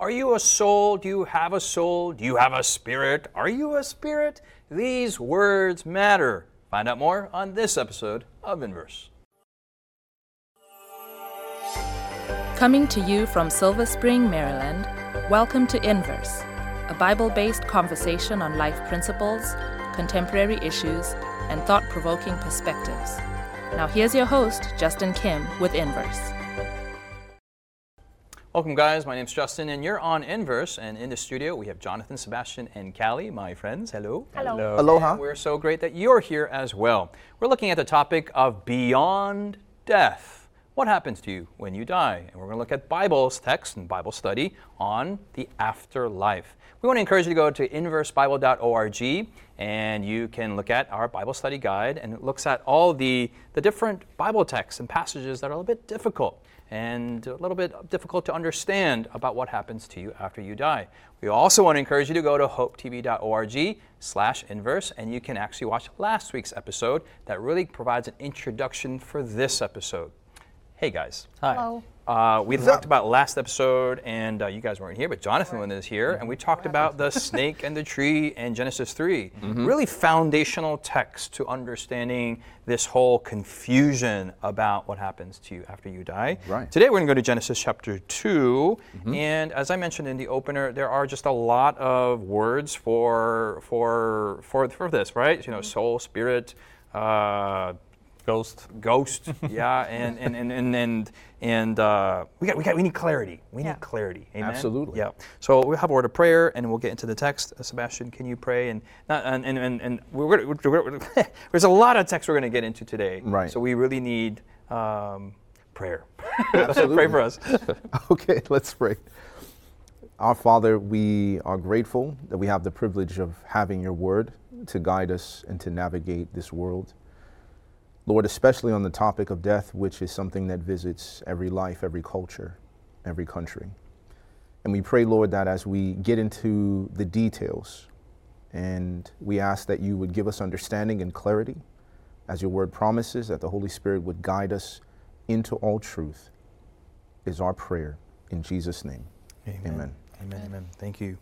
Are you a soul? Do you have a soul? Do you have a spirit? Are you a spirit? These words matter. Find out more on this episode of Inverse. Coming to you from Silver Spring, Maryland, welcome to Inverse, a Bible based conversation on life principles, contemporary issues, and thought provoking perspectives. Now, here's your host, Justin Kim, with Inverse. Welcome, guys. My name's Justin, and you're on Inverse. And in the studio, we have Jonathan, Sebastian, and Callie, my friends. Hello. Hello. Aloha. And we're so great that you're here as well. We're looking at the topic of beyond death. What happens to you when you die? And we're going to look at Bible's text and Bible study on the afterlife. We want to encourage you to go to inversebible.org and you can look at our Bible study guide and it looks at all the, the different Bible texts and passages that are a little bit difficult and a little bit difficult to understand about what happens to you after you die. We also want to encourage you to go to hopetv.org slash inverse and you can actually watch last week's episode that really provides an introduction for this episode. Hey guys. Hi. Hello. Uh, we talked about last episode, and uh, you guys weren't here, but Jonathan is here, and we talked about the snake and the tree and Genesis 3. Really foundational text to understanding this whole confusion about what happens to you after you die. Right. Today we're going to go to Genesis chapter 2, and as I mentioned in the opener, there are just a lot of words for for for, for this, right? You know, soul, spirit, uh, Ghost. ghost yeah and and and and and, and uh, we got we got we need clarity we Yeah. need clarity amen Absolutely. yeah so we'll have a word of prayer and we'll get into the text uh, sebastian can you pray and not and and and, and we're, we're, we're, we're there's a lot of text we're going to get into today Right. so we really need um, prayer Absolutely. pray for us Okay, let's pray. Our Father, we are grateful that we have the privilege of having your word to guide us and to navigate this world. Lord, especially on the topic of death, which is something that visits every life, every culture, every country. And we pray, Lord, that as we get into the details, and we ask that you would give us understanding and clarity, as your word promises, that the Holy Spirit would guide us into all truth, is our prayer. In Jesus' name. Amen. Amen, amen. Thank you.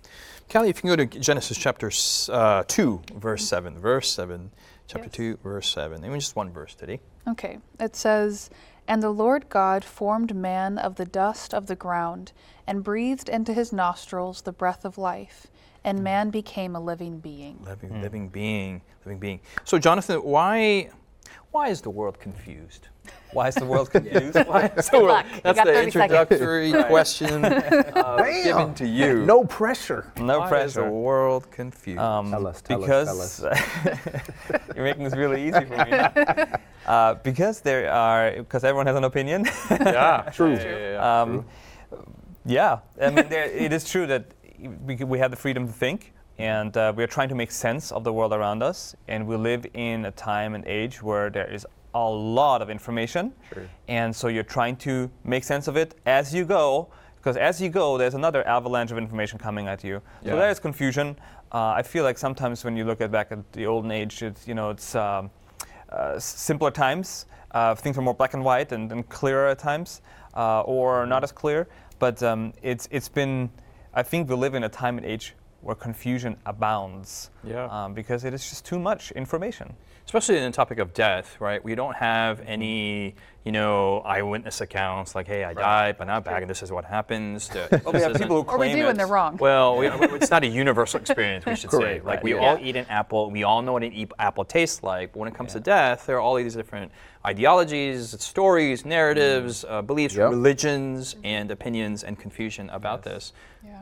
Callie, if you can go to Genesis chapter uh, 2, verse 7. Verse 7. Chapter Yes. 2, verse 7. Even just one verse today. Okay. It says, And the Lord God formed man of the dust of the ground, and breathed into his nostrils the breath of life, and hmm. man became a living being. Living, hmm. living being, living being. So, Jonathan, why, why is the world confused? Why is the world confused? Why is the world? luck. You the introductory question uh, given to you. No pressure. No why is the pressure. world confused? Um, Tell us, tell us, because tell you're making this really easy for me. Uh, because there are, because everyone has an opinion. yeah, True. Yeah, yeah, yeah. um, yeah, I mean, there, it is true that we, we have the freedom to think, and uh, we are trying to make sense of the world around us. And we live in a time and age where there is a lot of information, Sure. and so you're trying to make sense of it as you go. Because as you go, there's another avalanche of information coming at you. Yeah. So there is confusion. Uh, I feel like sometimes when you look at back at the olden age, it's you know it's um, uh, simpler times. Uh, things are more black and white and, and clearer at times, uh, or not as clear. But um, it's it's been. I think we live in a time and age where confusion abounds. Yeah. Um, because it is just too much information. Especially in the topic of death, right? We don't have mm-hmm. any, you know, eyewitness accounts like, "Hey, I died, but now I'm back, and this is what happens." To, Well, we have people who Or we claim do, it. and they're wrong. Well, we, it's not a universal experience, we should say. Like right, we yeah. all eat an apple, we all know what an e- apple tastes like. But when it comes to death, there are all these different ideologies, stories, narratives, mm. uh, beliefs, Yep. religions, mm-hmm. and opinions and confusion about this.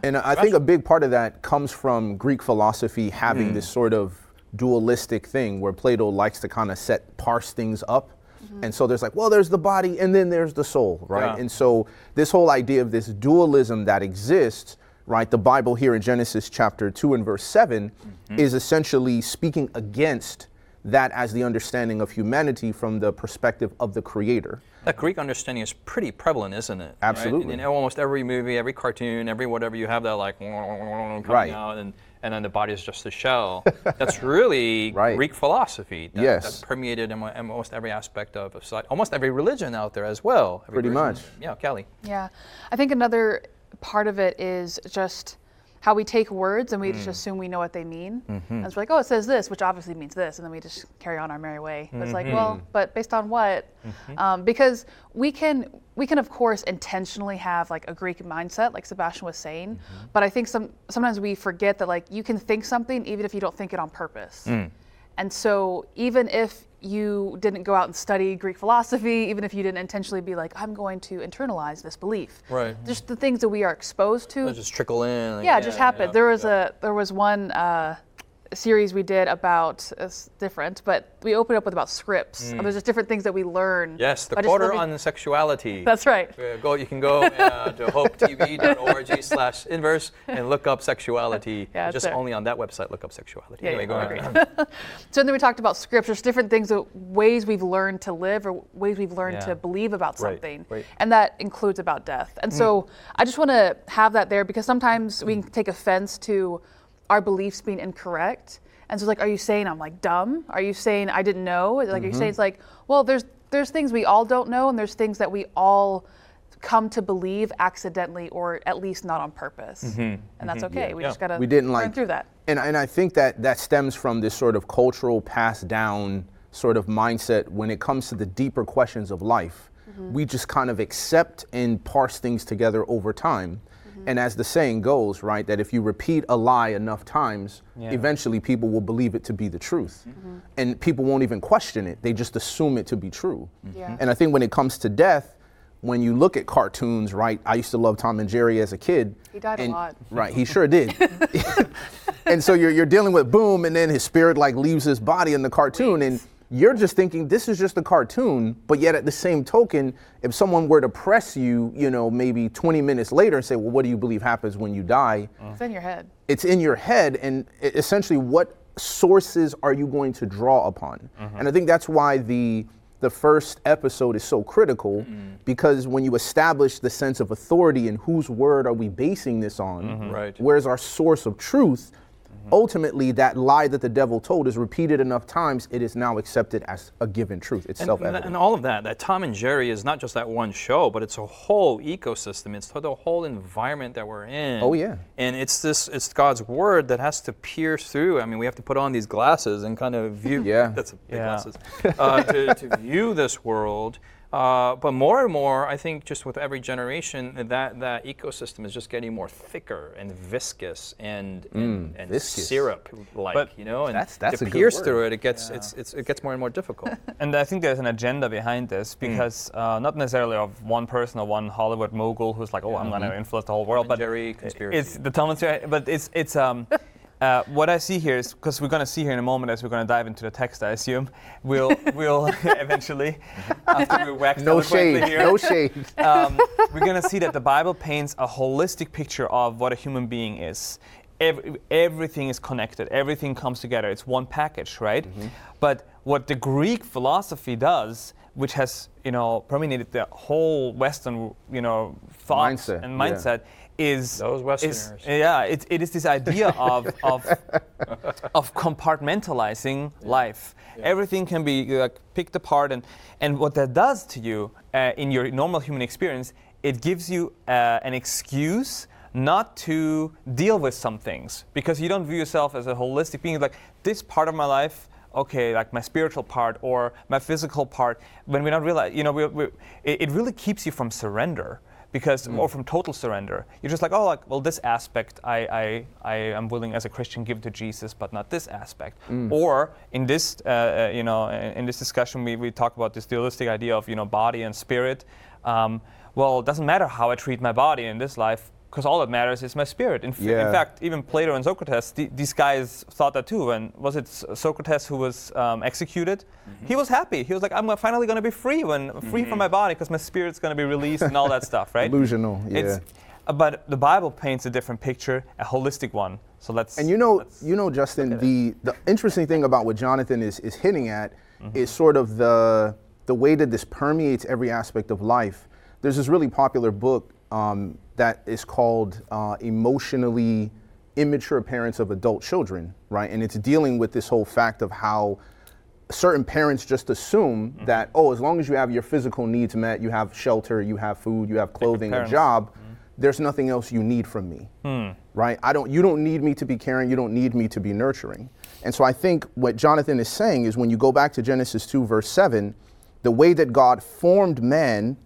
And I think a big part of that comes from Greek philosophy having mm. this sort of dualistic thing where Plato likes to kind of set parse things up. Mm-hmm. And so there's like, well, there's the body and then there's the soul, right? Yeah. And so this whole idea of this dualism that exists, right? The Bible here in Genesis chapter 2 and verse 7 mm-hmm. is essentially speaking against that as the understanding of humanity from the perspective of the creator. That Greek understanding is pretty prevalent, isn't it? Right? Absolutely. In, in almost every movie, every cartoon, every whatever, you have that like coming Right. out, and, and then the body is just a shell. That's really Right. Greek philosophy. That, Yes. That permeated in, almost every aspect of society, almost every religion out there as well. Every Pretty religion. much. Yeah, Callie. Yeah. I think another part of it is just how we take words and we Mm. just assume we know what they mean. Mm-hmm. And it's like, oh, it says this, which obviously means this, and then we just carry on our merry way. But It's like, Mm-hmm. well, but based on what? Um, because we can, we can of course intentionally have like a Greek mindset, like Sebastian was saying. Mm-hmm. But I think some sometimes we forget that like you can think something even if you don't think it on purpose. Mm. And so even if you didn't go out and study Greek philosophy, even if you didn't intentionally be like, I'm going to internalize this belief. Right. Just the things that we are exposed to. They'll just trickle in. like, yeah, it just happened. yeah, there was yeah. a there was one uh, series we did about it's different, but we opened up with about scripts. There's just different things that we learn. Mm. Yes, the quarter living- on sexuality. That's right. Uh, go, you can go uh, to hopetv.org slash inverse and look up sexuality. Yeah, Just there. only on that website, look up sexuality. Yeah, anyway, yeah, go ahead. So then we talked about scripts. There's different things, ways we've learned to live, or ways we've learned Yeah. to believe about something, right. and that includes about death. And so I just want to have that there because sometimes we can take offense to our beliefs being incorrect. And so, it's like, are you saying I'm like dumb? Are you saying I didn't know? Like, are you mm-hmm. saying it's like, well, there's there's things we all don't know, and there's things that we all come to believe accidentally, or at least not on purpose, mm-hmm. and that's mm-hmm. okay. We Yeah. just gotta We didn't learn like through that. And, and I think that that stems from this sort of cultural passed down sort of mindset when it comes to the deeper questions of life. We just kind of accept and parse things together over time. And as the saying goes, right, that if you repeat a lie enough times, Yeah. eventually people will believe it to be the truth. Mm-hmm. Mm-hmm. And people won't even question it, they just assume it to be true. Mm-hmm. Yeah. And I think when it comes to death, when you look at cartoons, right, I used to love Tom and Jerry as a kid. He died a lot. Right, he sure did. and so you're, you're dealing with boom, and then his spirit like leaves his body in the cartoon, and you're just thinking this is just a cartoon. But yet, at the same token, if someone were to press you, you know, maybe 20 minutes later and say, "Well, what do you believe happens when you die?" Uh-huh. It's in your head. It's in your head, and essentially, what sources are you going to draw upon? Uh-huh. And I think that's why the the first episode is so critical mm-hmm. because when you establish the sense of authority and whose word are we basing this on, mm-hmm. Right. where's our source of truth, ultimately that lie that the devil told is repeated enough times, it is now accepted as a given truth. It's And, self-evident. and all of that, that Tom and Jerry is not just that one show, but it's a whole ecosystem. It's the whole environment that we're in. Oh, yeah. And it's this, it's God's word that has to pierce through. I mean, we have to put on these glasses and kind of view. Yeah. That's a big Yeah. glasses. Uh, to, to view this world. Uh, but more and more, I think, just with every generation, that that ecosystem is just getting more thicker and viscous and and, and Mm, viscous. syrup-like, you know. And That's- that's to a good pierce through it, it gets it's, it's it gets more and more difficult. And I think there's an agenda behind this Mm. because uh, not necessarily of one person or one Hollywood mogul who's like, oh, I'm going to influence the whole world. and but Jerry conspiracy. It's the Tom and Jerry, but it's it's um. Uh, what I see here is because we're going to see here in a moment as we're going to dive into the text. I assume we'll we'll eventually after we wax no shade, here, no shade. um, we're going to see that the Bible paints a holistic picture of what a human being is. Every, everything is connected. Everything comes together. It's one package, right? But what the Greek philosophy does, which has you know permeated the whole Western you know thought Mindset, and yeah. Is Those is- Westerners. yeah, it, it is this idea of of of compartmentalizing life. Everything can be like picked apart, and and what that does to you uh, in your normal human experience, it gives you uh, an excuse not to deal with some things because you don't view yourself as a holistic being. Like this part of my life. Okay, like my spiritual part or my physical part, when we don't realize, you know, we, we, it really keeps you from surrender because or from total surrender you're just like oh like well this aspect i i, I am willing as a christian give to jesus but not this aspect. Or in this uh, uh, you know in, in this discussion we, we talk about this dualistic idea of you know body and spirit. Um, well it doesn't matter how i treat my body in this life because all that matters is my spirit. In, f- in fact, even Plato and Socrates, the, these guys thought that too. And was it Socrates who was um, executed? He was happy. He was like, I'm finally going to be free when free from my body because my spirit's going to be released and all that stuff, right? Illusional, yeah. It's, uh, but the Bible paints a different picture, a holistic one. So let's. And you know, you know, Justin, the the interesting thing about what Jonathan is is hinting at Mm-hmm. is sort of the the way that this permeates every aspect of life. There's this really popular book um, that is called uh, "Emotionally Immature Parents of Adult Children," right? And it's dealing with this whole fact of how certain parents just assume Mm-hmm. that oh, as long as you have your physical needs met, you have shelter, you have food, you have clothing, a job, there's nothing else you need from me. Right? I don't you don't need me to be caring, you don't need me to be nurturing. And so I think what Jonathan is saying is when you go back to Genesis 2 verse 7, the way that God formed man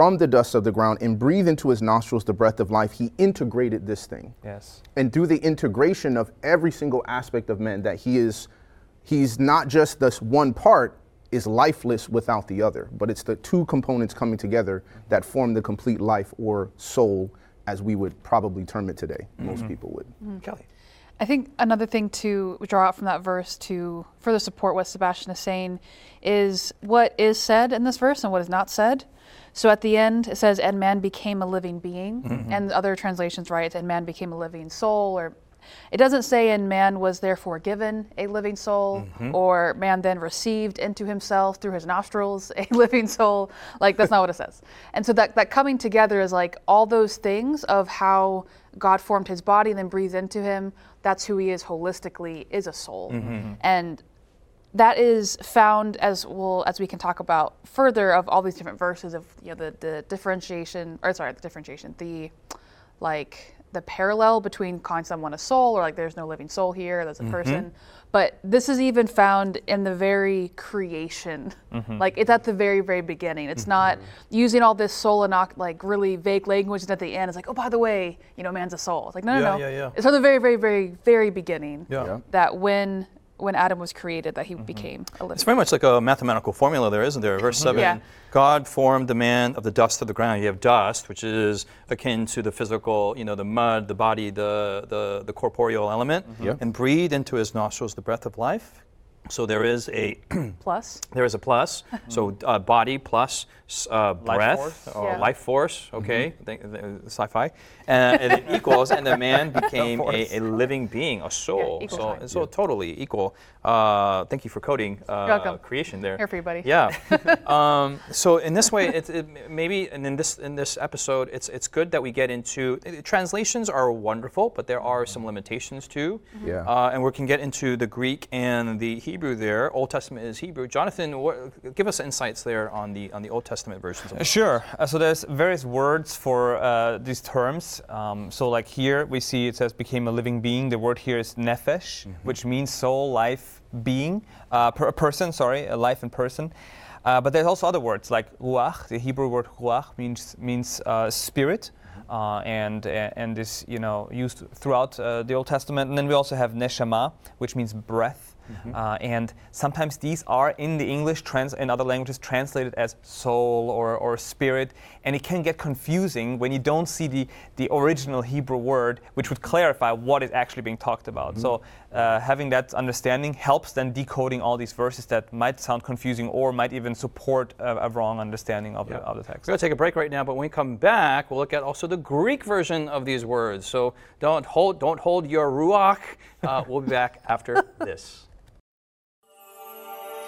from the dust of the ground and breathe into his nostrils the breath of life, he integrated this thing Yes. and through the integration of every single aspect of man that he is he's not just this one part is lifeless without the other but it's the two components coming together that form the complete life or soul as we would probably term it today most mm-hmm. people would mm-hmm. Callie. I think another thing to draw out from that verse to further support what Sebastian is saying is what is said in this verse and what is not said. So at the end, it says, and man became a living being. Mm-hmm. And other translations write, and man became a living soul. Or it doesn't say, and man was therefore given a living soul, mm-hmm. or man then received into himself through his nostrils a living soul. Like, that's not what it says. And so that, that coming together is like all those things of how God formed his body and then breathed into him. That's who he is holistically, is a soul. Mm-hmm, mm-hmm. And that is found as well as we can talk about further of all these different verses of you know the, the differentiation or sorry the differentiation the like the parallel between calling someone a soul or like there's no living soul here that's a mm-hmm. person but this is even found in the very creation mm-hmm. like it's at the very very beginning it's mm-hmm. not using all this soul and like really vague language and at the end it's like oh by the way you know man's a soul it's like no no Yeah, no yeah, yeah. it's from the very very very very beginning. Yeah. that when when Adam was created that he mm-hmm. became a living It's very much like a mathematical formula there, isn't there? Verse 7 Yeah. God formed the man of the dust of the ground. You have dust, which is akin to the physical, you know, the mud, the body, the, the, the corporeal element, mm-hmm. Yeah. and breathed into his nostrils the breath of life. So there is a plus. there is a plus. so uh, body plus s- uh, Life breath force. or Yeah. life force. Okay, Think- th- sci-fi, uh, and it equals, and the man became force. a, a living being, a soul. equals so life. so totally equal. Uh, thank you for coding uh, creation there. Here for you, buddy. Yeah. um, so in this way, it, it maybe, and in this in this episode, it's it's good that we get into uh, translations are wonderful, but there are some limitations too. Yeah. Uh, and we can get into the Greek and the Hebrew there. Old Testament is Hebrew. Jonathan, what, give us insights there on the on the Old Testament versions. Of Uh, Sure. Uh, so there's various words for uh, these terms. Um, so like here we see it says became a living being. The word here is nephesh, which means soul, life, being, uh, per, a person. Sorry, a life and person. Uh, but there's also other words like ruach. The Hebrew word ruach means means uh, spirit. Uh, and and is you know used throughout uh, the Old Testament, and then we also have neshama, which means breath, uh, and sometimes these are in the English, trans- in other languages, translated as soul or, or spirit. And it can get confusing when you don't see the, the original Hebrew word, which would clarify what is actually being talked about. So uh, having that understanding helps then decoding all these verses that might sound confusing or might even support a, a wrong understanding of, the, of the text. We're going to take a break right now, but when we come back, we'll look at also the Greek version of these words. So don't hold, don't hold your ruach. Uh, we'll be back after this.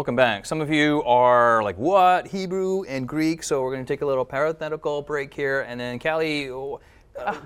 Welcome back. Some of you are like, what? Hebrew and Greek. So we're going to take a little parenthetical break here. And then, Callie,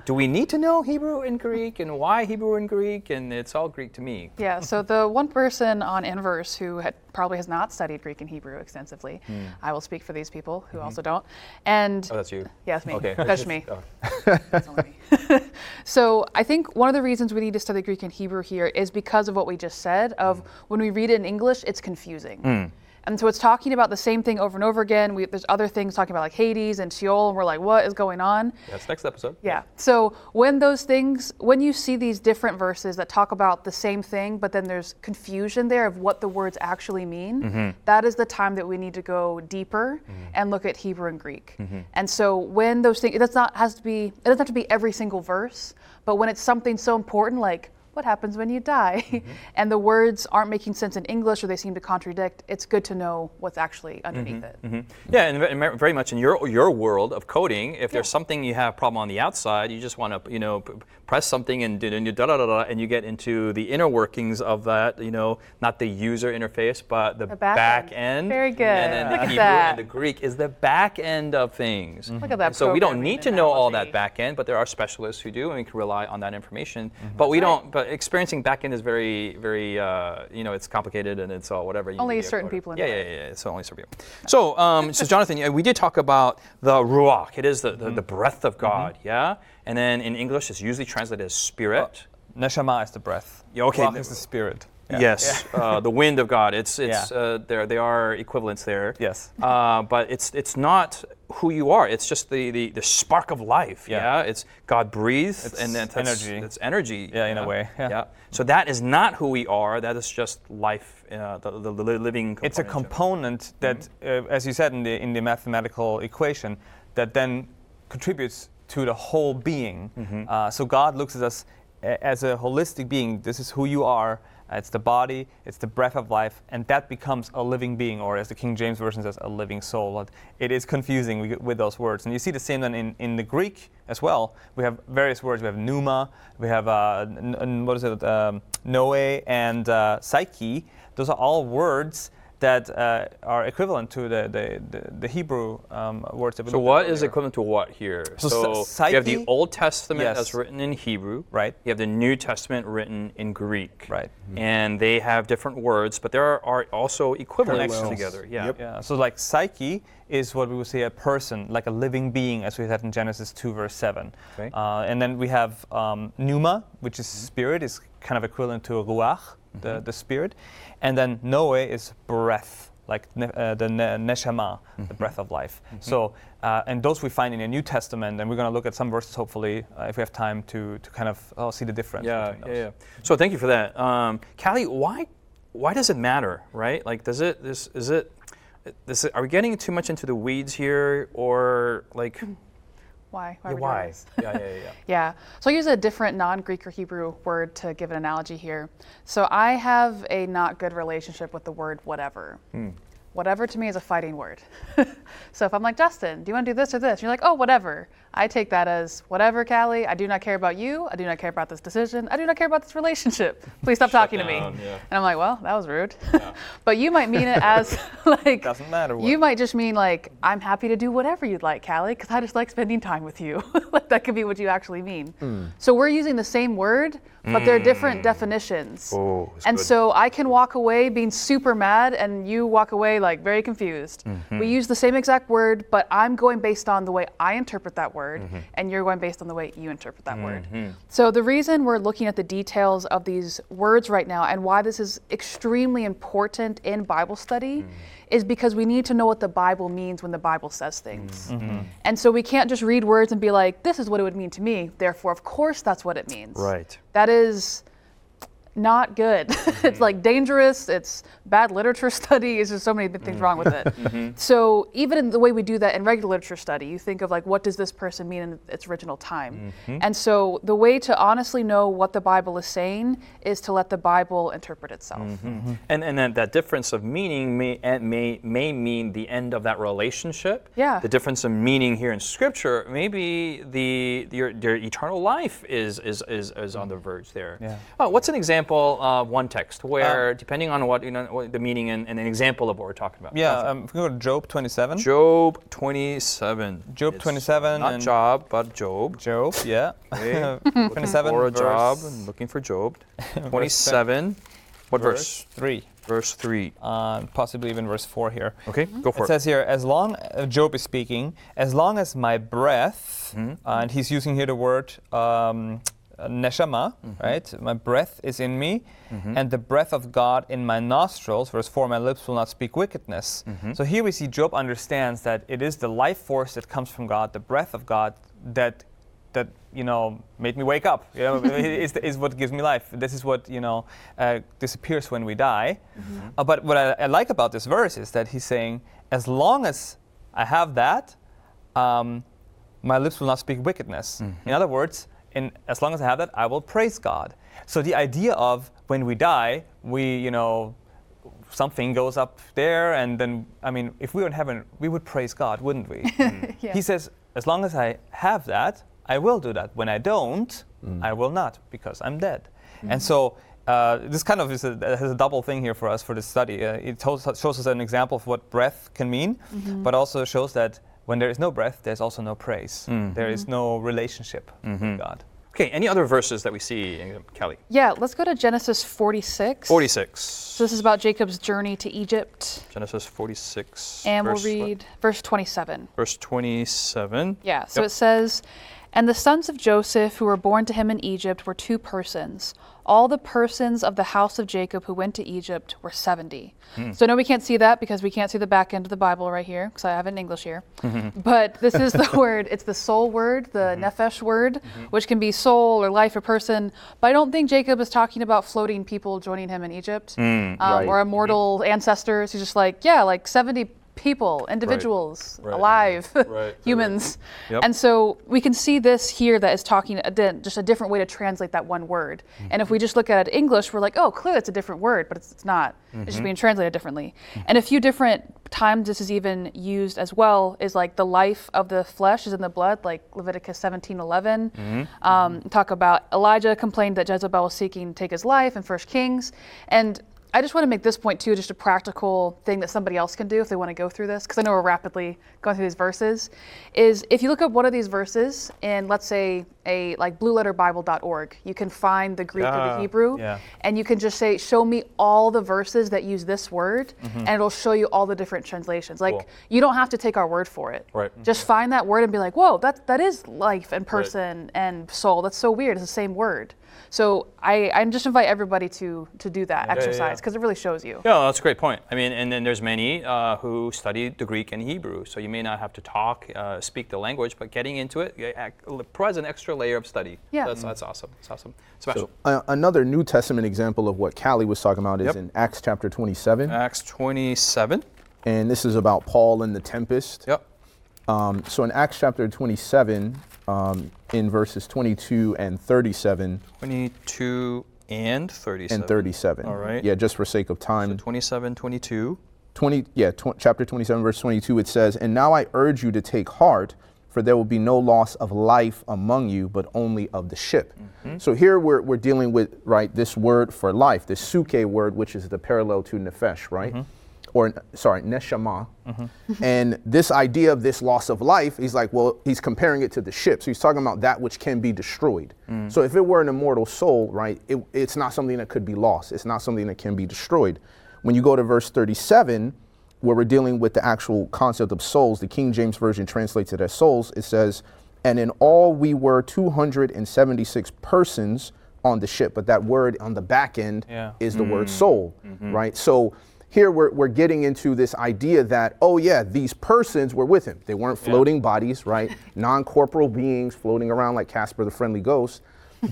do we need to know Hebrew and Greek and why Hebrew and Greek? And it's all Greek to me. Yeah, so the one person on Inverse who had, probably has not studied Greek and Hebrew extensively, hmm. I will speak for these people who mm-hmm. also don't. And Oh, that's you. yeah, me. Okay. That's me. Oh. That's only me. so I think one of the reasons we need to study Greek and Hebrew here is because of what we just said. Of hmm. when we read it in English, it's confusing. Hmm. And so it's talking about the same thing over and over again. We, there's other things talking about like Hades and Sheol, and we're like, what is going on? That's next episode. Yeah. So when those things, when you see these different verses that talk about the same thing, but then there's confusion there of what the words actually mean, mm-hmm. that is the time that we need to go deeper mm-hmm. and look at Hebrew and Greek. Mm-hmm. And so when those things, it does not has to be, it doesn't have to be every single verse, but when it's something so important like what happens when you die? Mm-hmm. and the words aren't making sense in English or they seem to contradict, it's good to know what's actually mm-hmm, underneath it. Mm-hmm. Yeah, and ve- and very much in your your world of coding, if there's something you have problem on the outside, you just want to you know p- press something and and you da da da da, and you get into the inner workings of that. You know, not the user interface, but the, The back end. end. Very good. And then Look the at Hebrew that. and the Greek is the back end of things. Look at that so we don't need to know all that back end, but there are specialists who do, and we can rely on that information. But we don't. But experiencing back end is very, very, uh, you know, it's complicated and it's all whatever. You Only need to be a certain people in Yeah, yeah, yeah, yeah. So only certain people. So, um, so Jonathan, yeah, we did talk about the ruach. It is the, the, the breath of God. Yeah. And then in English, it's usually translated as spirit. Neshama is the breath. Yeah, okay. Ruach is the spirit. Yeah. Yes, uh, the wind of God. It's it's Yeah. uh, there. They are equivalents there. Yes. Uh, but it's it's not who you are. It's just the, the, the spark of life. Yeah. Yeah. It's God breathes, It's and then that's, energy. It's energy. Yeah, in a way, yeah. So that is not who we are. That is just life. Uh, the, the, the li- living. It's a component of it. component that, uh, as you said in the in the mathematical equation, that then contributes to the whole being. Uh, so God looks at us as a holistic being. This is who you are. Uh, It's the body, it's the breath of life, and that becomes a living being, or as the King James Version says, a living soul. It is confusing with- those words. And you see the same then in, in the Greek as well. We have various words. We have pneuma, we have, uh, n- what is it, um, pnoe, and uh, psyche. Those are all words that uh, are equivalent to the, the, the, the Hebrew um, words that we So what is equivalent to what here? So So, you have the Old Testament Yes. that's written in Hebrew. Right. You have the New Testament written in Greek. Right. And they have different words, but there are, are also equivalents Connections. together. Yeah. Yep. Yeah, so like psyche is what we would say a person, like a living being, as we had in Genesis 2, verse 7. Okay. Uh, and then we have um, pneuma, which is spirit, is kind of equivalent to ruach, the, the spirit. And then pnoe is breath, like ne- uh, the ne- neshama, the breath of life. So, uh, and those we find in the New Testament, and we're going to look at some verses, hopefully, uh, if we have time to, to kind of uh, see the difference. Yeah, between yeah, those. yeah. So thank you for that, um, Callie. Why, why does it matter, right? Like, does it? This is it. This are we getting too much into the weeds here, or like, Why? yeah, why? yeah, yeah, yeah, yeah. Yeah. So I'll use a different non Greek or Hebrew word to give an analogy here. So I have a not good relationship with the word whatever. Hmm. Whatever to me is a fighting word. so if I'm like, Justin, do you want to do this or this? You're like, oh, whatever. I take that as whatever, Callie. I do not care about you. I do not care about this decision. I do not care about this relationship. Please stop talking to me. yeah. And I'm like, well, that was rude. but you might mean it as like, Doesn't matter what. you might just mean like, I'm happy to do whatever you'd like, Callie, because I just like spending time with you. like that could be what you actually mean. Hmm. So we're using the same word, but they're different hmm. definitions. Oh, and good. so I can walk away being super mad, and you walk away like very confused. Mm-hmm. We use the same exact word, but I'm going based on the way I interpret that word, Mm-hmm. and you're going based on the way you interpret that word. So the reason we're looking at the details of these words right now, and why this is extremely important in Bible study, Mm. is because we need to know what the Bible means when the Bible says things. Mm-hmm. And so we can't just read words and be like, this is what it would mean to me. Therefore, of course, that's what it means. Right. That is not good. it's mm-hmm. like dangerous. It's bad literature study. There's just so many things wrong with it. Mm-hmm. Mm-hmm. So even in the way we do that in regular literature study, you think of like, what does this person mean in its original time? And so the way to honestly know what the Bible is saying is to let the Bible interpret itself. And and then that difference of meaning may eh, may may mean the end of that relationship. Yeah. The difference of meaning here in Scripture, maybe the your, your eternal life is is, is is on the mm. verge there. Yeah. Uh, what's an example of one text where, depending on what you know, what the meaning and, and an example of what we're talking about? Yeah, um, if we go to Job 27. Job 27. Job It's 27 Not Job, but Job. Job, yeah. Okay. 27 For a job verse- and looking for Job. 27. What verse? 3. Verse 3. Uh, possibly even verse 4 here. Okay, go for It it. says here, as long, uh, Job is speaking, as long as my breath, Mm-hmm. uh, and he's using here the word um, uh, neshama, Mm-hmm. right? My breath is in me, and the breath of God in my nostrils, verse 4, my lips will not speak wickedness. Mm-hmm. So here we see Job understands that it is the life force that comes from God, the breath of God, that that you know made me wake up. You know, is, is what gives me life. This is what you know uh, disappears when we die. Uh, but what I, I like about this verse is that he's saying, as long as I have that, um, my lips will not speak wickedness. In other words, in, as long as I have that, I will praise God. So the idea of when we die, we, you know, something goes up there, and then, I mean, if we were in heaven, we would praise God, wouldn't we? Yeah. He says, as long as I have that, I will do that. When I don't, I will not, because I'm dead. And so, uh, this kind of is a, has a double thing here for us for this study. Uh, it tells, shows us an example of what breath can mean, but also shows that when there is no breath, there's also no praise. Mm-hmm. There is no relationship with mm-hmm. God. Okay, any other verses that we see, Callie? Yeah, let's go to Genesis 46. 46. So this is about Jacob's journey to Egypt. Genesis 46. And we'll verse what? read verse 27. Verse 27. Yeah, so Yep. it says, And the sons of Joseph who were born to him in Egypt were two persons. All the persons of the house of Jacob who went to Egypt were 70. Hmm. So, no, we can't see that because we can't see the back end of the Bible right here because I have it in English here. Mm-hmm. But this is the word, it's the soul word, the nephesh word, Mm-hmm. which can be soul or life or person. But I don't think Jacob is talking about floating people joining him in Egypt um, Right. or immortal ancestors. He's just like, yeah, like 70 people, individuals, Right. alive, right, humans. Yep. And so we can see this here that is talking a di- just a different way to translate that one word. Mm-hmm. And if we just look at it English, we're like, oh, clearly it's a different word, but it's, it's not. It's just mm-hmm. being translated differently. Mm-hmm. And a few different times this is even used as well is like the life of the flesh is in the blood, like Leviticus 17, 11. Um, talk about Elijah complained that Jezebel was seeking to take his life in First Kings. And I just want to make this point too, just a practical thing that somebody else can do if they want to go through this, because I know we're rapidly going through these verses. Is if you look up one of these verses in, let's say, a like blueletterbible.org, you can find the Greek or Ah, the Hebrew, yeah. and you can just say, "Show me all the verses that use this word," and it'll show you all the different translations. Like Cool. you don't have to take our word for it. Right. Just find that word and be like, "Whoa, that that is life and person and soul. That's so weird. It's the same word." So I, I just invite everybody to to do that yeah, exercise yeah. because it really shows you. Yeah, that's a great point. I mean, and then there's many uh, who study the Greek and Hebrew, so you may not have to talk, uh, speak the language, but getting into it provides an extra layer of study. Yeah. that's, that's awesome. That's awesome. Special. Uh, another New Testament example of what Callie was talking about is Yep. in Acts chapter 27. Acts 27. and this is about Paul and the tempest. Yep. Um, so in Acts chapter 27, um, in verses 22 and 37 22 and 37. and 37. All right. Yeah, just for sake of time. 27, 22. 20 yeah tw- chapter 27 verse 22 it says and now i urge you to take heart for there will be no loss of life among you but only of the ship so here we're, we're dealing with right this word for life this psuche word which is the parallel to nefesh right or sorry neshama mm-hmm. and this idea of this loss of life he's like well he's comparing it to the ship so he's talking about that which can be destroyed mm. so if it were an immortal soul right it, it's not something that could be lost it's not something that can be destroyed when you go to verse 37, where we're dealing with the actual concept of souls, the King James Version translates it as souls. It says, And in all we were 276 persons on the ship. But that word on the back end Yeah. is the word mm. soul, mm-hmm. right? So here we're, we're getting into this idea that, oh, yeah, these persons were with him. They weren't floating bodies, right? Non corporal beings floating around like Casper the Friendly Ghost.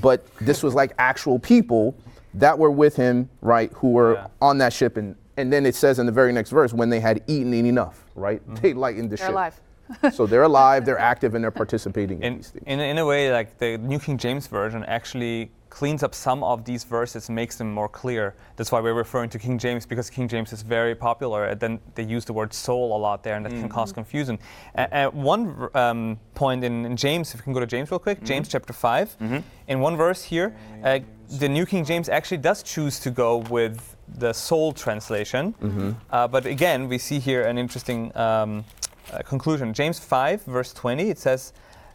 But this was like actual people that were with him, right, who were Yeah. on that ship. And, and then it says in the very next verse, when they had eaten enough, right? Mm-hmm. They lightened the They're ship. alive. so they're alive, they're active, and they're participating in, in, these things. in, in a way, like the New King James Version actually cleans up some of these verses makes them more clear. That's why we're referring to King James because King James is very popular. And then they use the word soul a lot there, and that can cause confusion. At one um, point in, in James, if we can go to James real quick, James chapter 5, in one verse here, uh, the New King James actually does choose to go with the soul translation. Uh, but again, we see here an interesting um, uh, conclusion. James 5, verse 20, it says,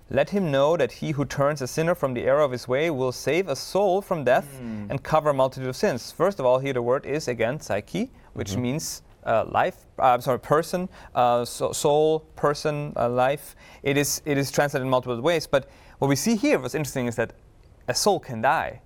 Let him know that he who turns a sinner from the error of his way will save a soul from death and cover a multitude of sins. First of all, here the word is again psyche, which means uh, life, uh, I'm sorry, person, uh, so, soul, person, uh, life. It is, it is translated in multiple ways. But what we see here, what's interesting is that a soul can die.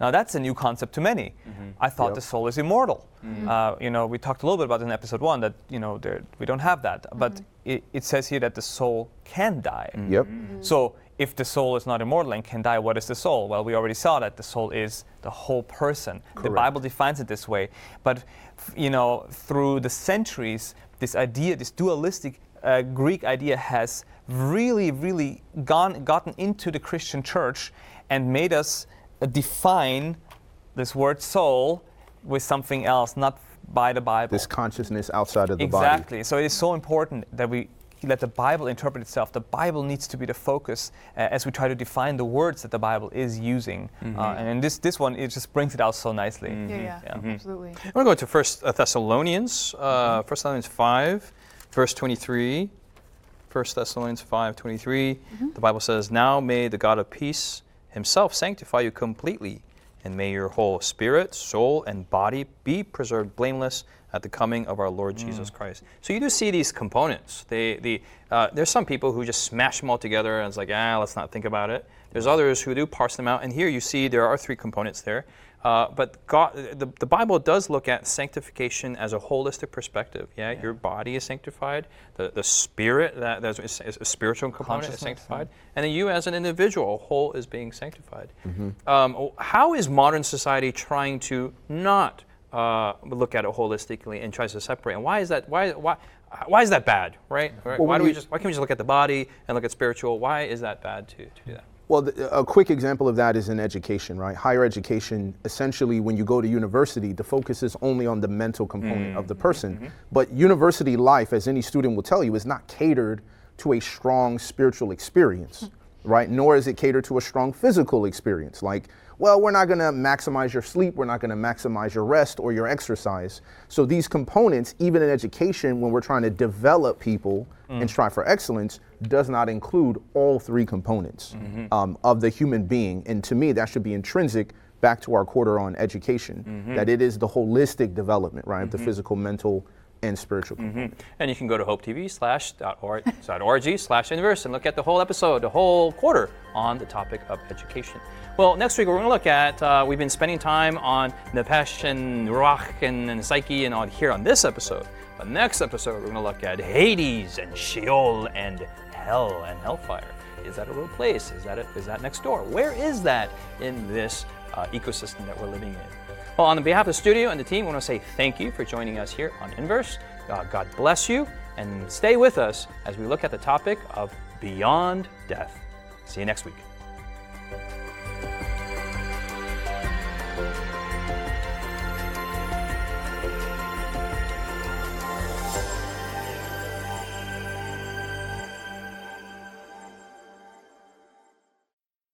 Now that's a new concept to many. Mm-hmm. I thought Yep. the soul is immortal. Mm-hmm. Uh, you know, we talked a little bit about it in episode one that you know there, we don't have that, but mm-hmm. it, it says here that the soul can die. Yep. So if the soul is not immortal and can die, what is the soul? Well, we already saw that the soul is the whole person. The Bible defines it this way, but f- you know, through the centuries, this idea, this dualistic uh, Greek idea, has really, really gone gotten into the Christian church and made us define this word soul with something else, not by the Bible. This consciousness outside of the Bible. exactly. body. So it is so important that we let the Bible interpret itself. The Bible needs to be the focus uh, as we try to define the words that the Bible is using. Mm-hmm. Uh, and this, this one, it just brings it out so nicely. Yeah, yeah, Yeah. absolutely. I'm going to go to First Thessalonians, uh, First Thessalonians 5, verse 23. 1 Thessalonians 5, 23. The Bible says, Now may the God of peace himself sanctify you completely, and may your whole spirit, soul, and body be preserved blameless at the coming of our Lord Jesus Christ. So you do see these components. They, the, uh, there's some people who just smash them all together and it's like, ah, let's not think about it. There's others who do parse them out. And here you see there are three components there. Uh, but God, the, the Bible does look at sanctification as a holistic perspective. Yeah, your body is sanctified. The, the spirit, that, that's a spiritual component, is sanctified. And then you as an individual, whole, is being sanctified. Um, how is modern society trying to not uh, look at it holistically and tries to separate? And why is that? Why, why, why is that bad? Right? right? Well, why do we just? Why can't we just look at the body and look at spiritual? Why is that bad to, to do that? Well, the, a quick example of that is in education, right? Higher education, essentially, when you go to university, the focus is only on the mental component of the mm, person. Mm-hmm. But university life, as any student will tell you, is not catered to a strong spiritual experience, hmm. right? Nor is it catered to a strong physical experience. Like, well, we're not going to maximize your sleep, we're not going to maximize your rest or your exercise. So these components, even in education, when we're trying to develop people and hmm. strive for excellence, does not include all three components um, of the human being. And to me, that should be intrinsic back to our quarter on education, that it is the holistic development, right, of the physical, mental, and spiritual component. And you can go to hopetv slash org, slash inverse and look at the whole episode, the whole quarter on the topic of education. Well, next week we're going to look at, uh, we've been spending time on Nefesh and Ruach and, and Psyche and on here on this episode. But next episode we're going to look at Hades and Sheol and hell and hellfire. Is that a real place? Is that, a, is that next door? Where is that in this uh, ecosystem that we're living in? Well, on behalf of the studio and the team, I want to say thank you for joining us here on Inverse. Uh, God bless you, and stay with us as we look at the topic of beyond death. See you next week.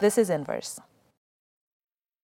this is Inverse.